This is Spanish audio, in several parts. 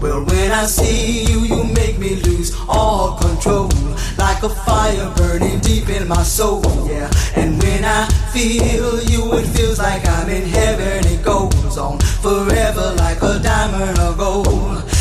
Well, when I see you, you make me lose all control. Like a fire burning deep in my soul, yeah. And when I feel you, it feels like I'm in heaven. It goes on forever like a diamond of gold.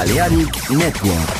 Balearic Network.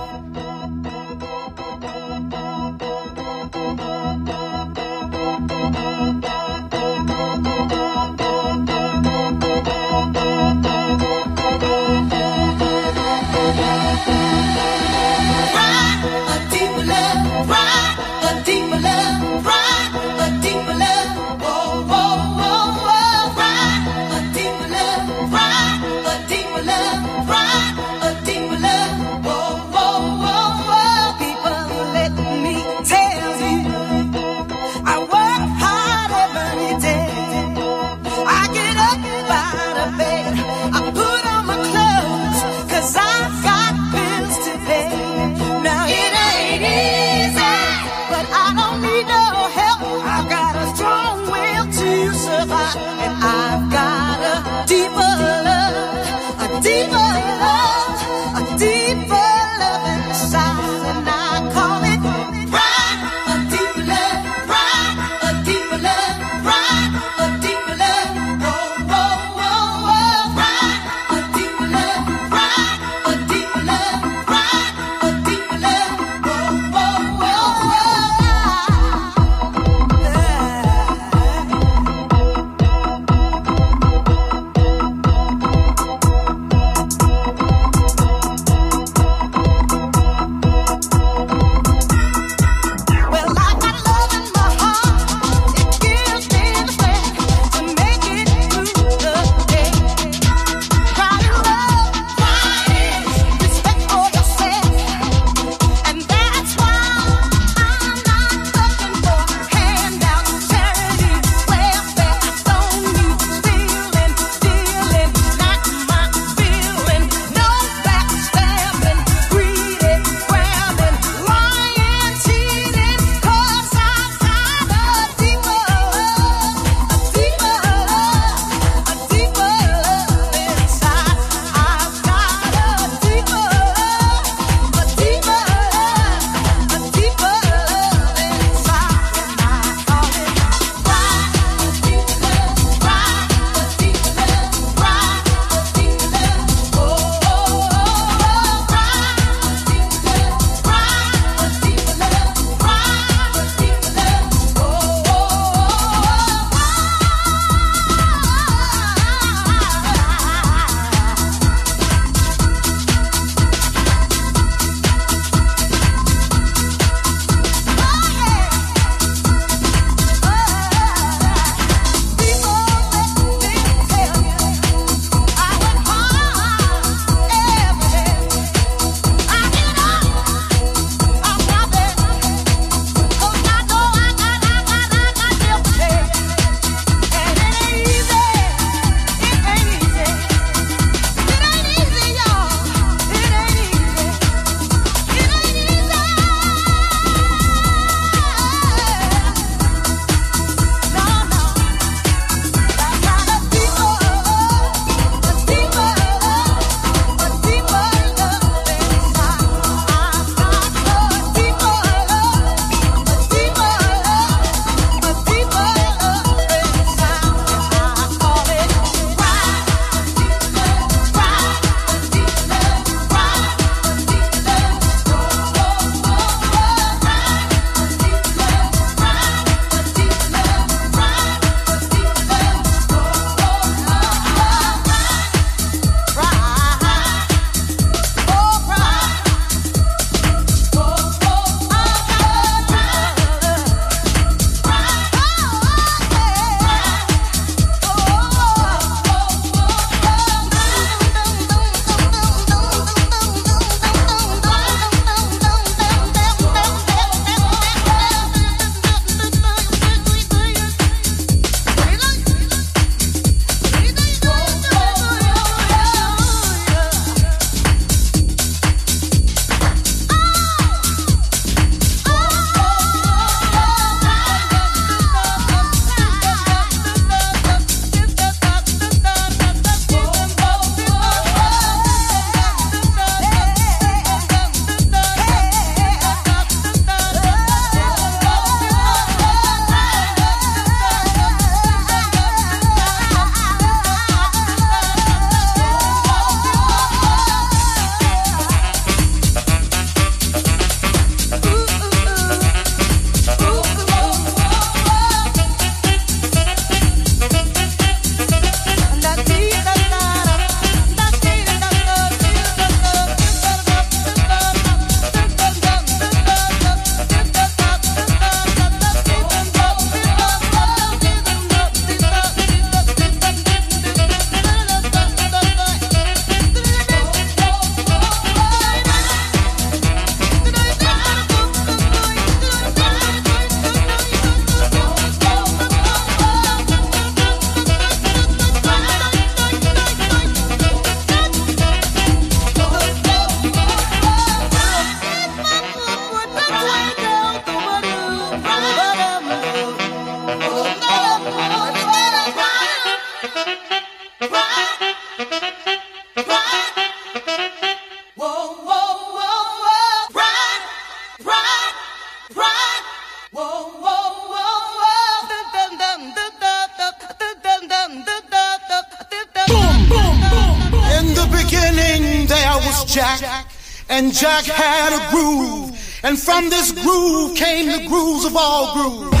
and Jack had a groove, and from this groove came the grooves of all grooves.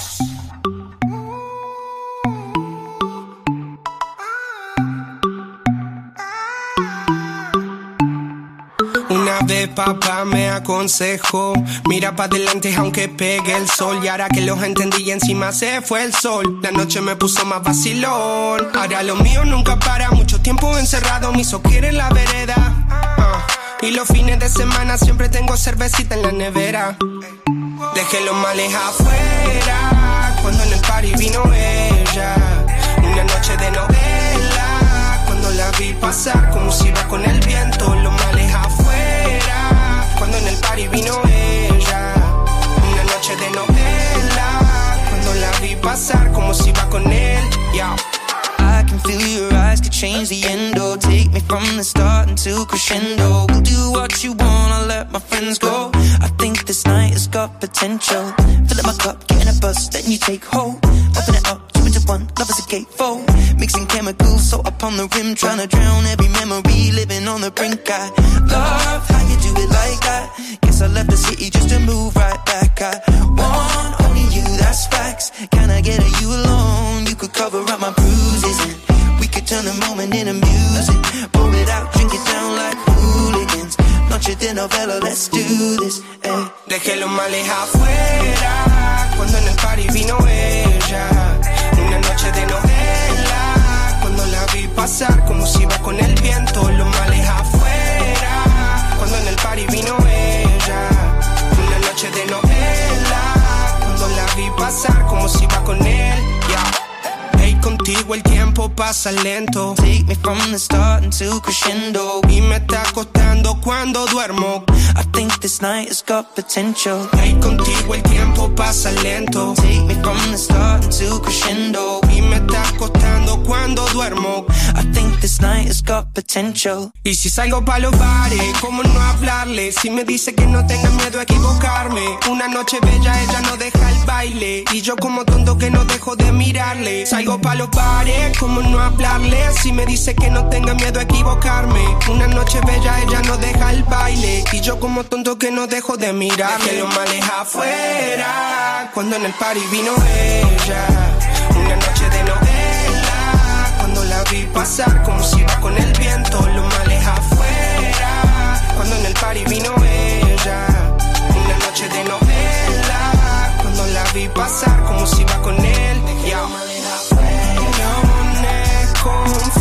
Vez papá me aconsejó, mira para adelante aunque pegue el sol. Y ahora que los entendí y encima se fue el sol, la noche me puso más vacilón. Ahora lo mío nunca para, mucho tiempo encerrado, me hizo en la vereda. Ah, y los fines de semana siempre tengo cervecita en la nevera. Dejé los males afuera, cuando en el party vino ella. Una noche de novela, cuando la vi pasar como si iba con el viento, los males. Cuando en el party vino ella. Una noche de novela, cuando la vi pasar como si con él, yeah. I can feel your eyes could change the end or take me from the start until crescendo. We'll do what you want, I'll let my friends go. I think this night has got potential. Fill up my cup, get in a bus, then you take hold. Open it up, into one, love is a gatefold. Mixing chemicals, so up on the rim, trying to drown every memory, living on the brink. I love how you do it like that. Guess I left the city just to move right back. I want only you, that's facts. Can I get a you alone? You could cover up my bruises. And we could turn the moment into music. Pour it out, drink it down like hooligans. Noche de novela, let's do this. eh. Dejé los males afuera cuando en el party vino ella. Noche de novela cuando la vi pasar como si iba con el viento. Los males afuera cuando en el party vino ella. Una noche de novela cuando la vi pasar como si iba con él. Yeah. Contigo el tiempo pasa lento. Take me from the start until crescendo. Y me está costando cuando duermo. I think this night has got potential. Hey, contigo el tiempo pasa lento. Take me from the start until crescendo. Y me está costando cuando duermo. I think this night has got potential. Y si salgo pa' los bares, ¿cómo no hablarle? Si me dice que no tenga miedo a equivocarme. Una noche bella, ella no deja el baile. Y yo como tonto que no dejo de mirarle. Salgo pa' los bares, ¿cómo no hablarle? Si me dice que no tenga miedo a equivocarme. Una noche bella, ella no deja el baile. Y yo como tonto que no dejo de mirarle. Dejé los males afuera, cuando en el party vino ella. Una noche de novela, cuando la vi pasar como si iba con el viento. Los males afuera, cuando en el party vino ella. Una noche de novela, cuando la vi pasar como si iba con él.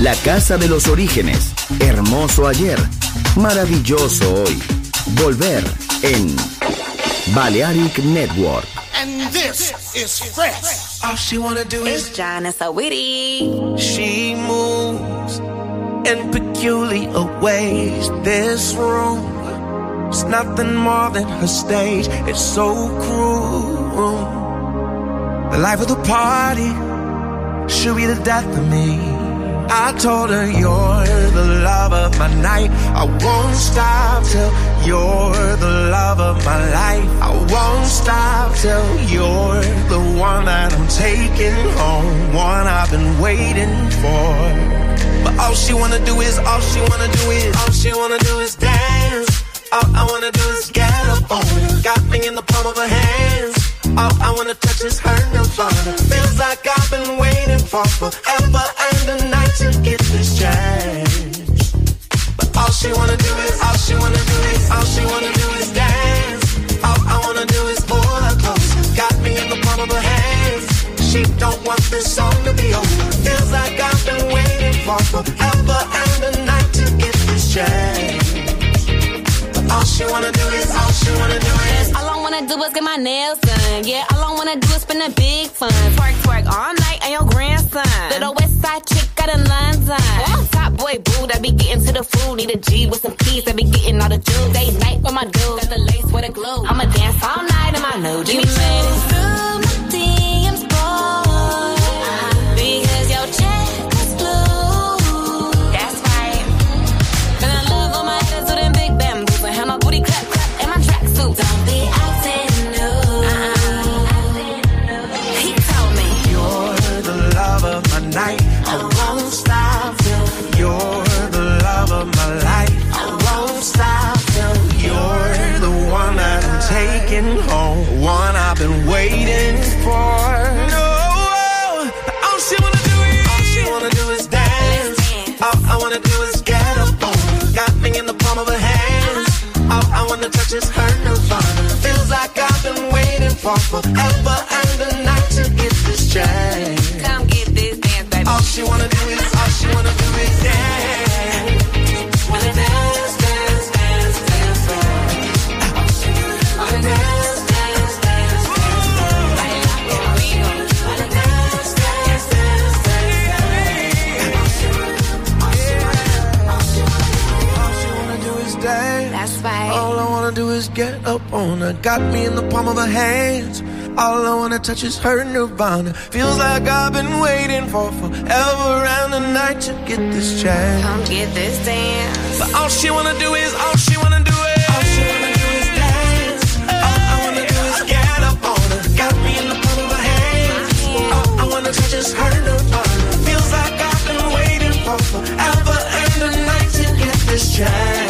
La casa de los orígenes. Hermoso ayer. Maravilloso hoy. Volver en Balearic Network. And this is fresh. All she wanna do is Janice Awiti. She moves in peculiar ways. This room is nothing more than her stage. It's so cruel. The life of the party should be the death of me. I told her you're the love of my night. I won't stop till you're the love of my life. I won't stop till you're the one that I'm taking home, one I've been waiting for. But all she wanna do is, all she wanna do is, all she wanna do is dance. All I wanna do is get up on it. Got me in the palm of her hands. All I wanna touch is her nirvana. For forever and a night to get this chance. But all she wanna do is, all she wanna do is, all she wanna do is dance. All I wanna do is pull her close. Got me in the palm of her hands. She don't want this song to be over. Feels like I've been waiting for forever and a night to get this chance. But all she wanna do is, all she wanna do is. All I wanna do is get my nails done. Yeah, all I wanna do is spend a big fun. Twerk, twerk out in London. I'm top boy boo that be getting to the food. Need a G with some keys that be getting all the jewels. Day night with my dudes. Got the lace with a glue. I'ma dance all night in my new jeans. You made All I wanna touch is her nirvana. Feels like I've been waiting for forever right. All I wanna do is get up on her. Got me in the palm of her hands. All I wanna touch is her nirvana. Feels like I've been waiting for forever and a night to get this chance. Come get this dance. But all she wanna do is, all she wanna do is, all she wanna do is dance. All I wanna do is get up on her. Got me in the palm of her hands. All I wanna touch is her nirvana. Feels like I've been waiting for forever and a night to get this chance.